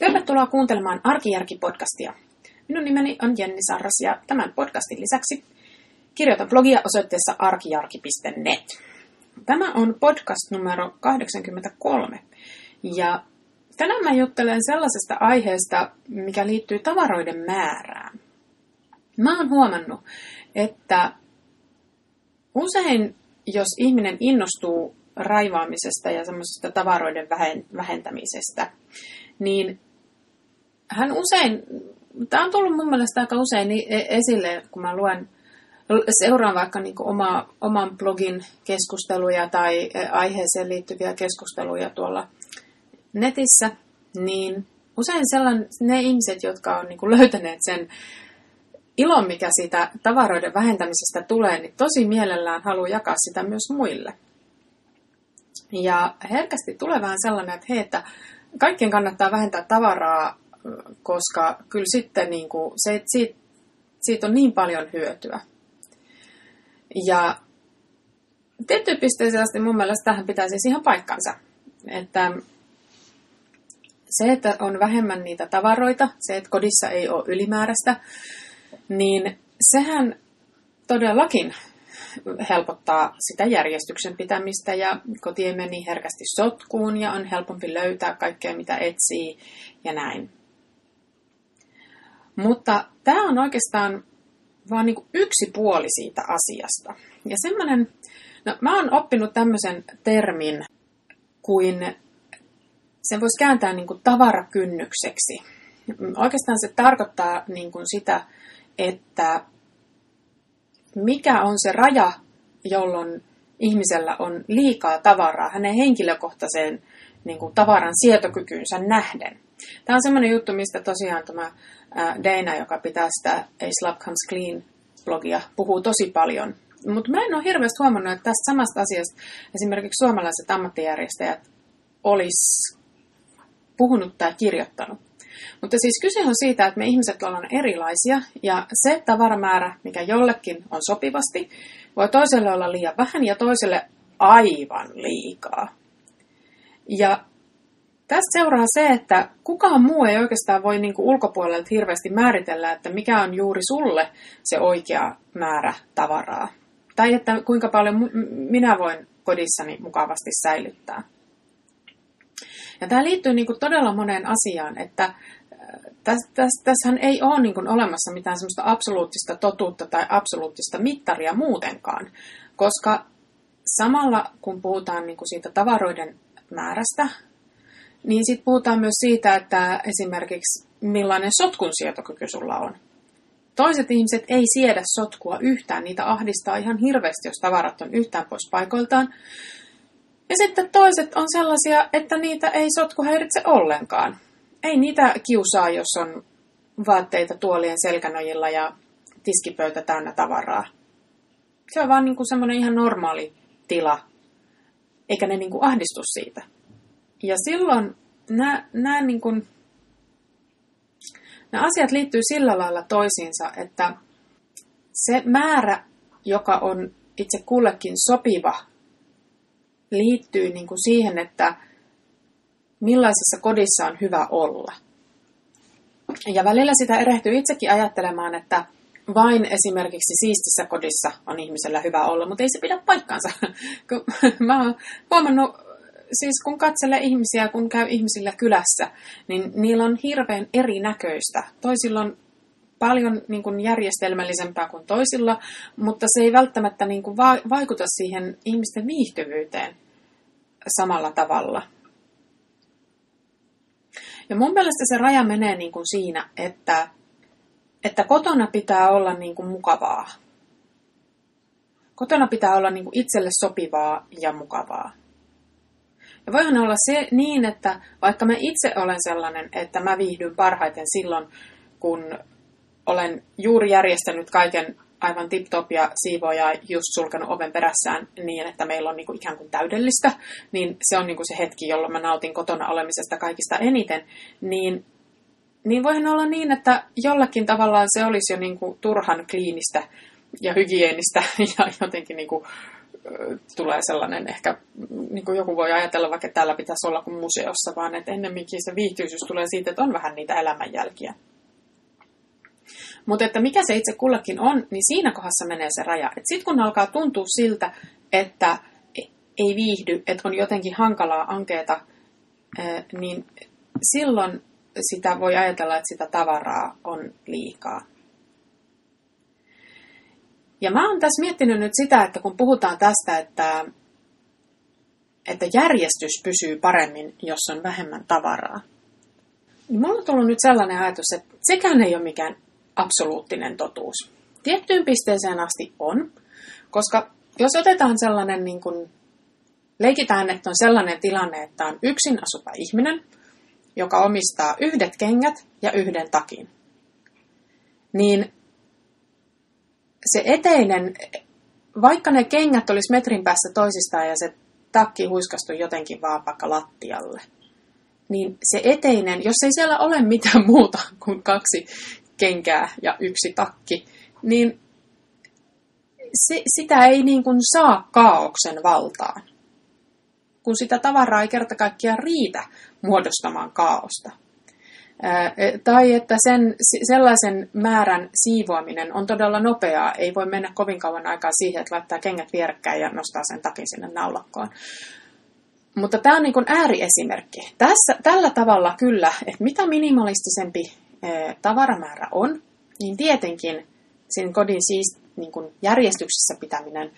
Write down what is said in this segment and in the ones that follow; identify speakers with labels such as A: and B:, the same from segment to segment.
A: Tervetuloa kuuntelemaan Arkijärki-podcastia. Minun nimeni on Jenni Sarras ja tämän podcastin lisäksi kirjoitan blogia osoitteessa arkijarki.net. Tämä on podcast numero 83 ja tänään mä juttelen sellaisesta aiheesta, mikä liittyy tavaroiden määrään. Mä oon huomannut, että usein jos ihminen innostuu raivaamisesta ja semmoisesta tavaroiden vähentämisestä, niin hän usein, tämä on tullut mun mielestä aika usein e- esille, kun mä luen, seuraan vaikka niin oma, oman blogin keskusteluja tai e, aiheeseen liittyviä keskusteluja tuolla netissä, niin usein sellainen, ne ihmiset, jotka on niin löytäneet sen ilon, mikä siitä tavaroiden vähentämisestä tulee, niin tosi mielellään haluaa jakaa sitä myös muille. Ja herkästi tulee vähän sellainen, että hei, että kaikkien kannattaa vähentää tavaraa, koska kyllä sitten niin kuin, se, siitä, siitä on niin paljon hyötyä. Ja tiettyyn pisteeseen asti mun mielestä tähän pitäisi siis ihan paikkansa. Että se, että on vähemmän niitä tavaroita, se, että kodissa ei ole ylimääräistä, niin sehän todellakin helpottaa sitä järjestyksen pitämistä ja koti ei herkästi sotkuun ja on helpompi löytää kaikkea, mitä etsii ja näin. Mutta tämä on oikeastaan vain niin yksi puoli siitä asiasta. Ja semmoinen, no mä oon oppinut tämmöisen termin kuin, sen voisi kääntää niin kuin tavarakynnykseksi. Oikeastaan se tarkoittaa niin kuin sitä, että mikä on se raja, jolloin ihmisellä on liikaa tavaraa hänen henkilökohtaiseen niin kuin, tavaran sietokykyynsä nähden. Tämä on semmoinen juttu, mistä tosiaan tämä Dana, joka pitää sitä A Slap Comes Clean blogia, puhuu tosi paljon. Mutta mä en ole hirveästi huomannut, että tästä samasta asiasta esimerkiksi suomalaiset ammattijärjestäjät olisi puhunut tai kirjoittanut. Mutta siis kyse on siitä, että me ihmiset ollaan erilaisia ja se tavaramäärä, mikä jollekin on sopivasti, voi toiselle olla liian vähän ja toiselle aivan liikaa. Ja tästä seuraa se, että kukaan muu ei oikeastaan voi niin ulkopuolelta hirveästi määritellä, että mikä on juuri sulle se oikea määrä tavaraa. Tai että kuinka paljon minä voin kodissani mukavasti säilyttää. Ja tämä liittyy niin todella moneen asiaan, että äh, tässä, tässä, tässähän ei ole niin olemassa mitään semmoista absoluuttista totuutta tai absoluuttista mittaria muutenkaan, koska samalla kun puhutaan niin siitä tavaroiden määrästä, niin sitten puhutaan myös siitä, että esimerkiksi millainen sotkun sietokyky sulla on. Toiset ihmiset ei siedä sotkua yhtään, niitä ahdistaa ihan hirveästi, jos tavarat on yhtään pois paikoiltaan. Ja sitten toiset on sellaisia, että niitä ei sotku häiritse ollenkaan. Ei niitä kiusaa, jos on vaatteita tuolien selkänojilla ja tiskipöytä täynnä tavaraa. Se on vaan niin semmoinen ihan normaali tila, eikä ne niin kuin ahdistu siitä. Ja silloin nämä, nämä, niin kuin, nämä asiat liittyy sillä lailla toisiinsa, että se määrä, joka on itse kullekin sopiva liittyy niin kuin siihen, että millaisessa kodissa on hyvä olla. Ja välillä sitä erehtyy itsekin ajattelemaan, että vain esimerkiksi siistissä kodissa on ihmisellä hyvä olla, mutta ei se pidä paikkaansa. Mä oon huomannut, siis kun katselee ihmisiä, kun käy ihmisillä kylässä, niin niillä on hirveän erinäköistä. Toisilla on paljon niin kuin järjestelmällisempää kuin toisilla, mutta se ei välttämättä niin kuin va- vaikuta siihen ihmisten viihtyvyyteen samalla tavalla. Ja mun mielestä se raja menee niin kuin siinä, että, että kotona pitää olla niin kuin mukavaa. Kotona pitää olla niin kuin itselle sopivaa ja mukavaa. Ja voihan olla se niin, että vaikka mä itse olen sellainen, että mä viihdyn parhaiten silloin, kun olen juuri järjestänyt kaiken aivan tip-top ja siivoja just sulkenut oven perässään niin, että meillä on niin kuin ikään kuin täydellistä, niin se on niin kuin se hetki, jolloin mä nautin kotona olemisesta kaikista eniten, niin, niin voihan olla niin, että jollakin tavallaan se olisi jo niin kuin turhan kliinistä ja hygienistä ja jotenkin niin kuin tulee sellainen ehkä, niin kuin joku voi ajatella, vaikka täällä pitäisi olla kuin museossa, vaan että ennemminkin se viihtyisyys tulee siitä, että on vähän niitä elämänjälkiä. Mutta että mikä se itse kullakin on, niin siinä kohdassa menee se raja. Sitten kun alkaa tuntua siltä, että ei viihdy, että on jotenkin hankalaa ankeeta, niin silloin sitä voi ajatella, että sitä tavaraa on liikaa. Ja mä oon tässä miettinyt nyt sitä, että kun puhutaan tästä, että, että järjestys pysyy paremmin, jos on vähemmän tavaraa, niin mulla on tullut nyt sellainen ajatus, että sekään ei ole mikään absoluuttinen totuus. Tiettyyn pisteeseen asti on, koska jos otetaan sellainen, niin kuin, leikitään, että on sellainen tilanne, että on yksin asuva ihminen, joka omistaa yhdet kengät ja yhden takin, niin se eteinen, vaikka ne kengät olisi metrin päässä toisistaan ja se takki huiskastui jotenkin vaan vaikka lattialle, niin se eteinen, jos ei siellä ole mitään muuta kuin kaksi kenkää ja yksi takki, niin se, sitä ei niin kuin saa kaauksen valtaan, kun sitä tavaraa ei kerta kaikkiaan riitä muodostamaan kaaosta. E, tai että sen, sellaisen määrän siivoaminen on todella nopeaa. Ei voi mennä kovin kauan aikaa siihen, että laittaa kengät vierekkäin ja nostaa sen takin sinne naulakkoon. Mutta tämä on niin kuin ääriesimerkki. Tässä, tällä tavalla kyllä, että mitä minimalistisempi tavaramäärä on, niin tietenkin sen kodin siis niin kuin järjestyksessä pitäminen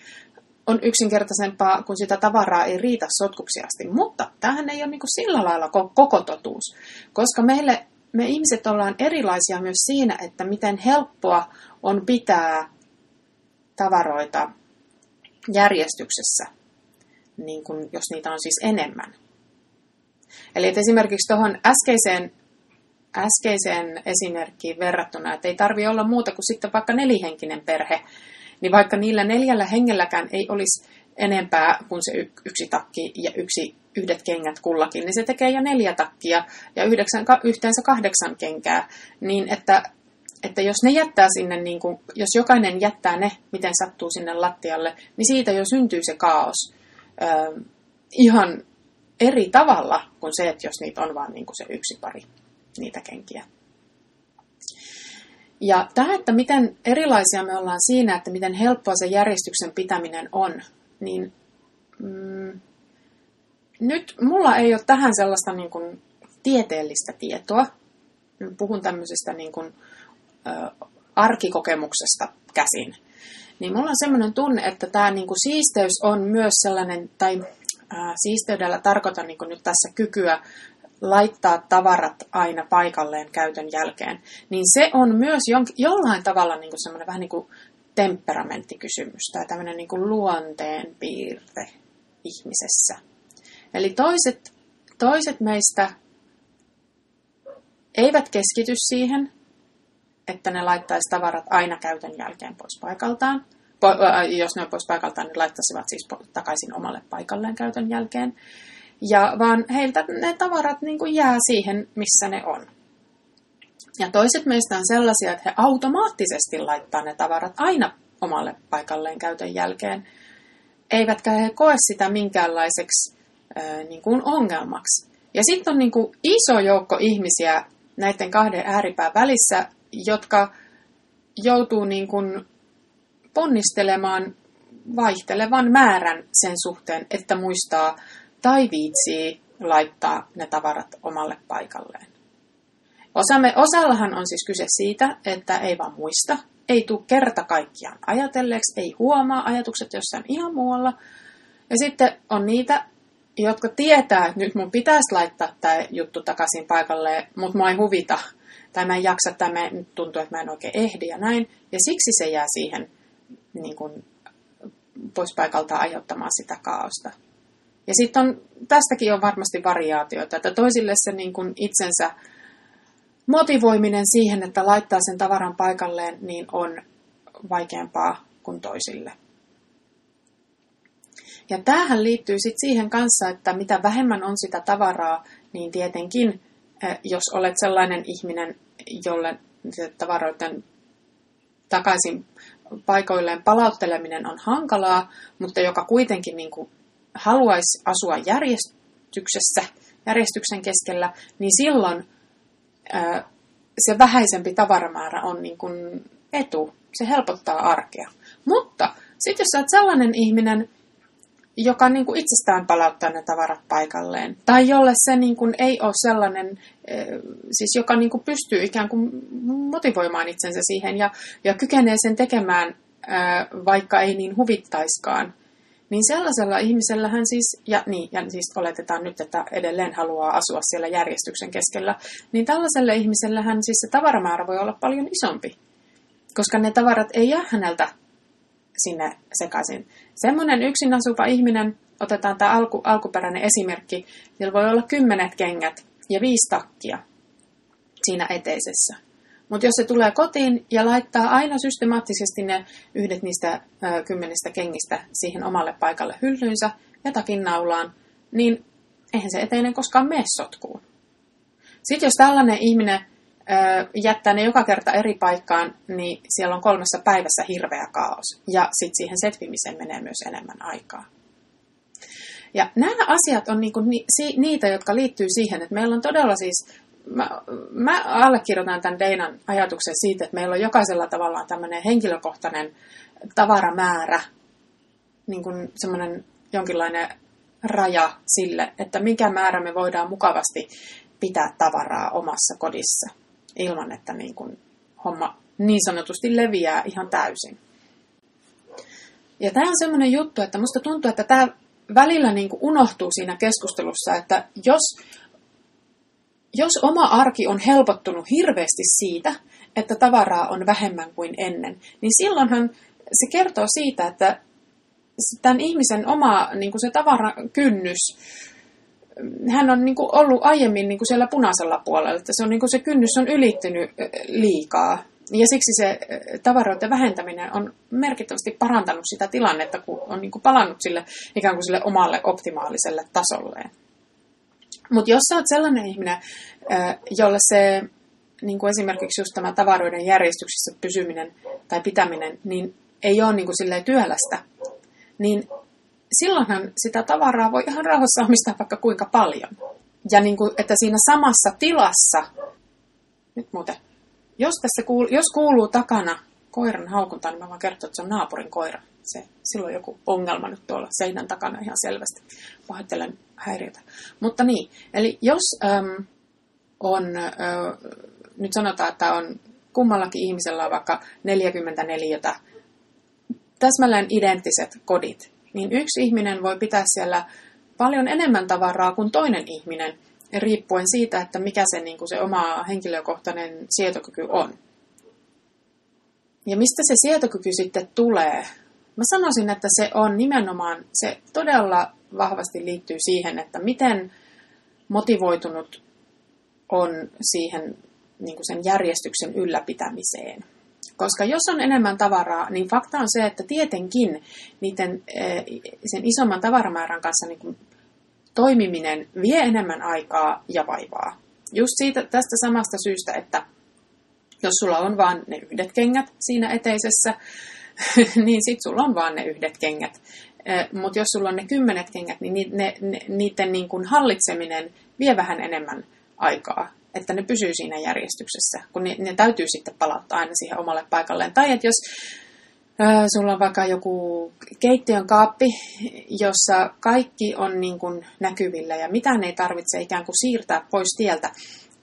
A: on yksinkertaisempaa, kun sitä tavaraa ei riitä sotkuksi asti. Mutta tähän ei ole niin kuin sillä lailla koko totuus, koska meille me ihmiset ollaan erilaisia myös siinä, että miten helppoa on pitää tavaroita järjestyksessä, niin kun, jos niitä on siis enemmän. Eli että esimerkiksi tuohon äskeiseen, äskeiseen esimerkkiin verrattuna, että ei tarvi olla muuta kuin sitten vaikka nelihenkinen perhe, niin vaikka niillä neljällä hengelläkään ei olisi enempää kuin se yksi takki ja yksi yhdet kengät kullakin, niin se tekee jo neljä takkia ja yhdeksän, yhteensä kahdeksan kenkää. Niin että, että jos ne jättää sinne, niin kuin, jos jokainen jättää ne, miten sattuu sinne lattialle, niin siitä jo syntyy se kaos ö, ihan eri tavalla kuin se, että jos niitä on vain niin kuin se yksi pari niitä kenkiä. Ja tämä, että miten erilaisia me ollaan siinä, että miten helppoa se järjestyksen pitäminen on, niin mm, nyt mulla ei ole tähän sellaista niin kuin, tieteellistä tietoa. Puhun tämmöisestä niin kuin, ö, arkikokemuksesta käsin. Niin mulla on semmoinen tunne, että tämä niin kuin, siisteys on myös sellainen, tai ö, siisteydellä tarkoitan niin kuin, nyt tässä kykyä laittaa tavarat aina paikalleen käytön jälkeen, niin se on myös jon- jollain tavalla niin kuin semmoinen vähän niin kuin temperamenttikysymys tai tämmöinen niin kuin luonteen piirre ihmisessä. Eli toiset, toiset meistä eivät keskity siihen, että ne laittaisi tavarat aina käytön jälkeen pois paikaltaan. Po, äh, jos ne on pois paikaltaan, niin laittaisivat siis takaisin omalle paikalleen käytön jälkeen. Ja vaan heiltä ne tavarat niin kuin jää siihen, missä ne on. Ja toiset meistä on sellaisia, että he automaattisesti laittaa ne tavarat aina omalle paikalleen käytön jälkeen. Eivätkä he koe sitä minkäänlaiseksi niin kuin ongelmaksi. Ja sitten on niin kuin iso joukko ihmisiä näiden kahden ääripään välissä, jotka joutuu niin kuin ponnistelemaan vaihtelevan määrän sen suhteen, että muistaa tai viitsii laittaa ne tavarat omalle paikalleen. Osamme, osallahan on siis kyse siitä, että ei vaan muista, ei tule kerta kaikkiaan ajatelleeksi, ei huomaa ajatukset jossain ihan muualla. Ja sitten on niitä, jotka tietää, että nyt mun pitäisi laittaa tämä juttu takaisin paikalle, mutta mua ei huvita, tai mä en jaksa, tai mä, nyt tuntuu, että mä en oikein ehdi ja näin. Ja siksi se jää siihen niin kuin, pois paikalta aiheuttamaan sitä kaaosta. Ja sitten on, tästäkin on varmasti variaatioita, että toisille se niin kuin itsensä motivoiminen siihen, että laittaa sen tavaran paikalleen, niin on vaikeampaa kuin toisille. Ja tämähän liittyy sitten siihen kanssa, että mitä vähemmän on sitä tavaraa, niin tietenkin, eh, jos olet sellainen ihminen, jolle tavaroiden takaisin paikoilleen palautteleminen on hankalaa, mutta joka kuitenkin niin kuin haluaisi asua järjestyksessä, järjestyksen keskellä, niin silloin ää, se vähäisempi tavaramäärä on niin kuin etu. Se helpottaa arkea. Mutta sitten jos oot sellainen ihminen, joka niin kuin itsestään palauttaa ne tavarat paikalleen. Tai jolle se niin kuin ei ole sellainen, siis joka niin kuin pystyy ikään kuin motivoimaan itsensä siihen ja, ja kykenee sen tekemään, vaikka ei niin huvittaiskaan. Niin sellaisella ihmisellä hän siis, ja, niin, ja siis oletetaan nyt, että edelleen haluaa asua siellä järjestyksen keskellä, niin tällaiselle ihmisellä hän siis se tavaramäärä voi olla paljon isompi. Koska ne tavarat ei jää häneltä sinne sekaisin. Semmoinen yksin asuva ihminen, otetaan tämä alku, alkuperäinen esimerkki, sillä voi olla kymmenet kengät ja viisi takkia siinä eteisessä. Mutta jos se tulee kotiin ja laittaa aina systemaattisesti ne yhdet niistä ö, kymmenistä kengistä siihen omalle paikalle hyllyynsä ja takin naulaan, niin eihän se eteinen koskaan mene sotkuun. Sitten jos tällainen ihminen jättää ne joka kerta eri paikkaan, niin siellä on kolmessa päivässä hirveä kaos. Ja sitten siihen setvimiseen menee myös enemmän aikaa. Ja nämä asiat on niinku niitä, jotka liittyy siihen, että meillä on todella siis, mä, mä allekirjoitan tämän Deinan ajatuksen siitä, että meillä on jokaisella tavallaan tämmöinen henkilökohtainen tavaramäärä, niin kuin semmoinen jonkinlainen raja sille, että mikä määrä me voidaan mukavasti pitää tavaraa omassa kodissa ilman, että niin kuin homma niin sanotusti leviää ihan täysin. Ja tämä on semmoinen juttu, että musta tuntuu, että tämä välillä niin kuin unohtuu siinä keskustelussa, että jos, jos oma arki on helpottunut hirveästi siitä, että tavaraa on vähemmän kuin ennen, niin silloinhan se kertoo siitä, että tämän ihmisen oma niin kuin se tavarakynnys hän on niin kuin ollut aiemmin niin kuin siellä punaisella puolella, että se, on, niin kuin se kynnys on ylittynyt liikaa. Ja siksi se tavaroiden vähentäminen on merkittävästi parantanut sitä tilannetta, kun on niin kuin palannut sille ikään kuin sille omalle optimaaliselle tasolleen. Mutta jos sä oot sellainen ihminen, jolle se niin kuin esimerkiksi just tämä tavaroiden järjestyksessä pysyminen tai pitäminen, niin ei ole niin kuin työlästä, niin silloinhan sitä tavaraa voi ihan rauhassa omistaa vaikka kuinka paljon. Ja niin kuin, että siinä samassa tilassa, nyt muuten, jos, tässä kuuluu, jos kuuluu takana koiran haukunta, niin mä vaan kertoa, että se on naapurin koira. Se, silloin joku ongelma nyt tuolla seinän takana ihan selvästi. Pahoittelen häiriötä. Mutta niin, eli jos äm, on, äh, nyt sanotaan, että on kummallakin ihmisellä on vaikka 44 täsmälleen identtiset kodit, niin yksi ihminen voi pitää siellä paljon enemmän tavaraa kuin toinen ihminen, riippuen siitä, että mikä se, niin kuin se oma henkilökohtainen sietokyky on. Ja mistä se sietokyky sitten tulee? Mä sanoisin, että se on nimenomaan, se todella vahvasti liittyy siihen, että miten motivoitunut on siihen niin kuin sen järjestyksen ylläpitämiseen. Koska jos on enemmän tavaraa, niin fakta on se, että tietenkin niiden, eh, sen isomman tavaramäärän kanssa niin toimiminen vie enemmän aikaa ja vaivaa. Just siitä, tästä samasta syystä, että jos sulla on vain ne yhdet kengät siinä eteisessä, niin sit sulla on vain ne yhdet kengät. Eh, Mutta jos sulla on ne kymmenet kengät, niin ne, ne, niiden niin kuin hallitseminen vie vähän enemmän aikaa että ne pysyy siinä järjestyksessä, kun ne, ne täytyy sitten palauttaa aina siihen omalle paikalleen. Tai että jos äh, sulla on vaikka joku keittiön kaappi, jossa kaikki on niin kuin näkyvillä ja mitään ei tarvitse ikään kuin siirtää pois tieltä,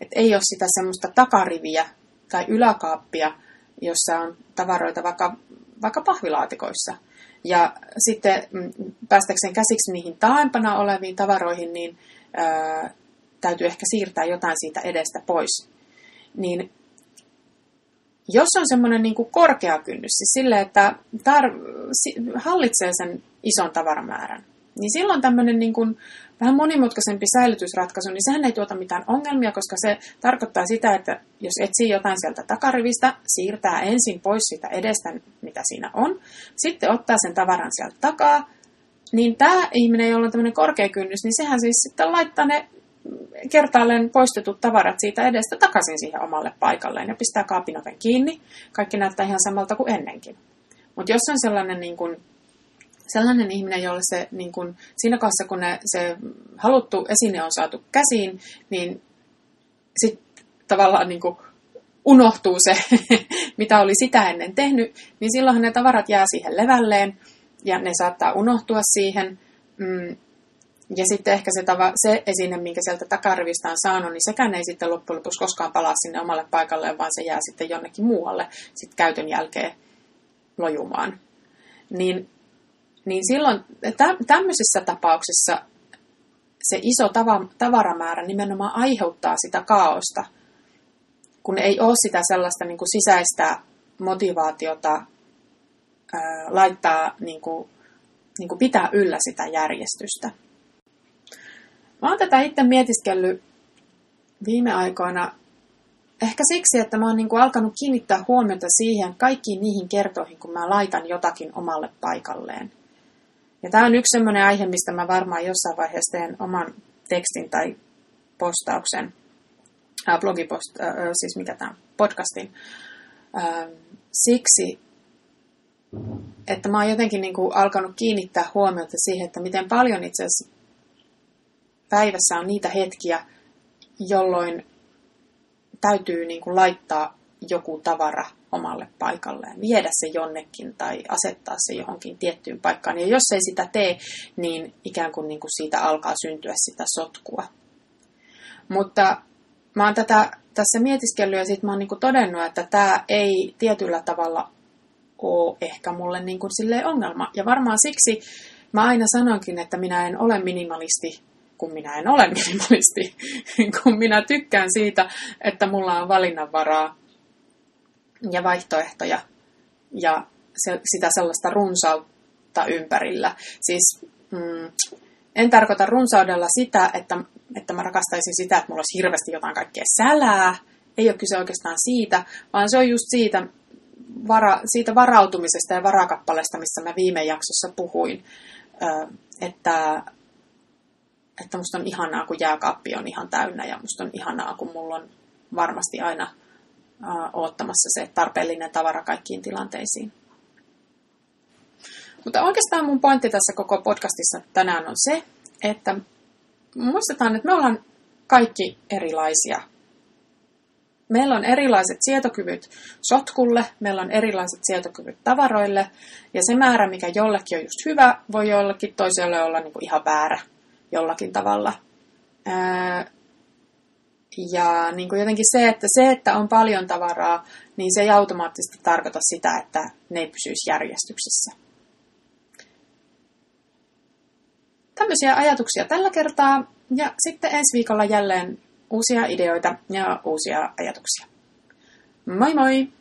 A: että ei ole sitä semmoista takariviä tai yläkaappia, jossa on tavaroita vaikka, vaikka pahvilaatikoissa. Ja sitten mm, päästäkseen käsiksi niihin taaempana oleviin tavaroihin, niin täytyy ehkä siirtää jotain siitä edestä pois. Niin jos on semmoinen niin korkea kynnys, siis sille, että tar- hallitsee sen ison tavaramäärän, niin silloin tämmöinen niin kuin vähän monimutkaisempi säilytysratkaisu, niin sehän ei tuota mitään ongelmia, koska se tarkoittaa sitä, että jos etsii jotain sieltä takarivistä, siirtää ensin pois sitä edestä, mitä siinä on, sitten ottaa sen tavaran sieltä takaa, niin tämä ihminen, jolla on tämmöinen korkea kynnys, niin sehän siis sitten laittaa ne kertaalleen poistetut tavarat siitä edestä takaisin siihen omalle paikalleen ja pistää kaapin oven kiinni. Kaikki näyttää ihan samalta kuin ennenkin. Mutta jos on sellainen, niin kuin, sellainen ihminen, jolle se niin kuin, siinä kohdassa, kun ne, se haluttu esine on saatu käsiin, niin sitten tavallaan niin kuin, unohtuu se, mitä oli sitä ennen tehnyt, niin silloinhan ne tavarat jää siihen levälleen ja ne saattaa unohtua siihen. Mm, ja sitten ehkä se, tava, se esine, minkä sieltä takarivistä on saanut, niin sekään ei sitten loppujen lopuksi koskaan palaa sinne omalle paikalleen, vaan se jää sitten jonnekin muualle sitten käytön jälkeen lojumaan. Niin, niin silloin tä, tämmöisissä tapauksissa se iso tava, tavaramäärä nimenomaan aiheuttaa sitä kaaosta, kun ei ole sitä sellaista niin kuin sisäistä motivaatiota ää, laittaa, niin kuin, niin kuin pitää yllä sitä järjestystä. Mä oon tätä itse mietiskellyt viime aikoina ehkä siksi, että mä oon niin kuin alkanut kiinnittää huomiota siihen kaikkiin niihin kertoihin, kun mä laitan jotakin omalle paikalleen. Ja tämä on yksi sellainen aihe, mistä mä varmaan jossain vaiheessa teen oman tekstin tai postauksen, äh, blogipost, äh, siis mikä tämä podcastin. Äh, siksi, että mä oon jotenkin niin kuin alkanut kiinnittää huomiota siihen, että miten paljon itse asiassa päivässä on niitä hetkiä, jolloin täytyy niin kuin laittaa joku tavara omalle paikalleen, viedä se jonnekin tai asettaa se johonkin tiettyyn paikkaan. Ja jos ei sitä tee, niin ikään kuin, niin kuin siitä alkaa syntyä sitä sotkua. Mutta mä oon tätä tässä mietiskellyt ja sitten mä oon niin kuin todennut, että tämä ei tietyllä tavalla ole ehkä mulle niin kuin silleen ongelma. Ja varmaan siksi mä aina sanonkin, että minä en ole minimalisti kun minä en ole minimalisti, kun minä tykkään siitä, että mulla on valinnanvaraa ja vaihtoehtoja ja se, sitä sellaista runsautta ympärillä. Siis mm, en tarkoita runsaudella sitä, että, että mä rakastaisin sitä, että mulla olisi hirveästi jotain kaikkea sälää. Ei ole kyse oikeastaan siitä, vaan se on just siitä, vara, siitä varautumisesta ja varakappaleesta, missä mä viime jaksossa puhuin. Että että musta on ihanaa, kun jääkaappi on ihan täynnä ja musta on ihanaa, kun mulla on varmasti aina äh, oottamassa se tarpeellinen tavara kaikkiin tilanteisiin. Mutta oikeastaan mun pointti tässä koko podcastissa tänään on se, että muistetaan, että me ollaan kaikki erilaisia. Meillä on erilaiset sietokyvyt sotkulle, meillä on erilaiset sietokyvyt tavaroille, ja se määrä, mikä jollekin on just hyvä, voi jollekin toiselle olla niin kuin ihan väärä jollakin tavalla. Ja niin kuin jotenkin se että, se, että on paljon tavaraa, niin se ei automaattisesti tarkoita sitä, että ne ei pysyisi järjestyksessä. Tämmöisiä ajatuksia tällä kertaa ja sitten ensi viikolla jälleen uusia ideoita ja uusia ajatuksia. Moi moi!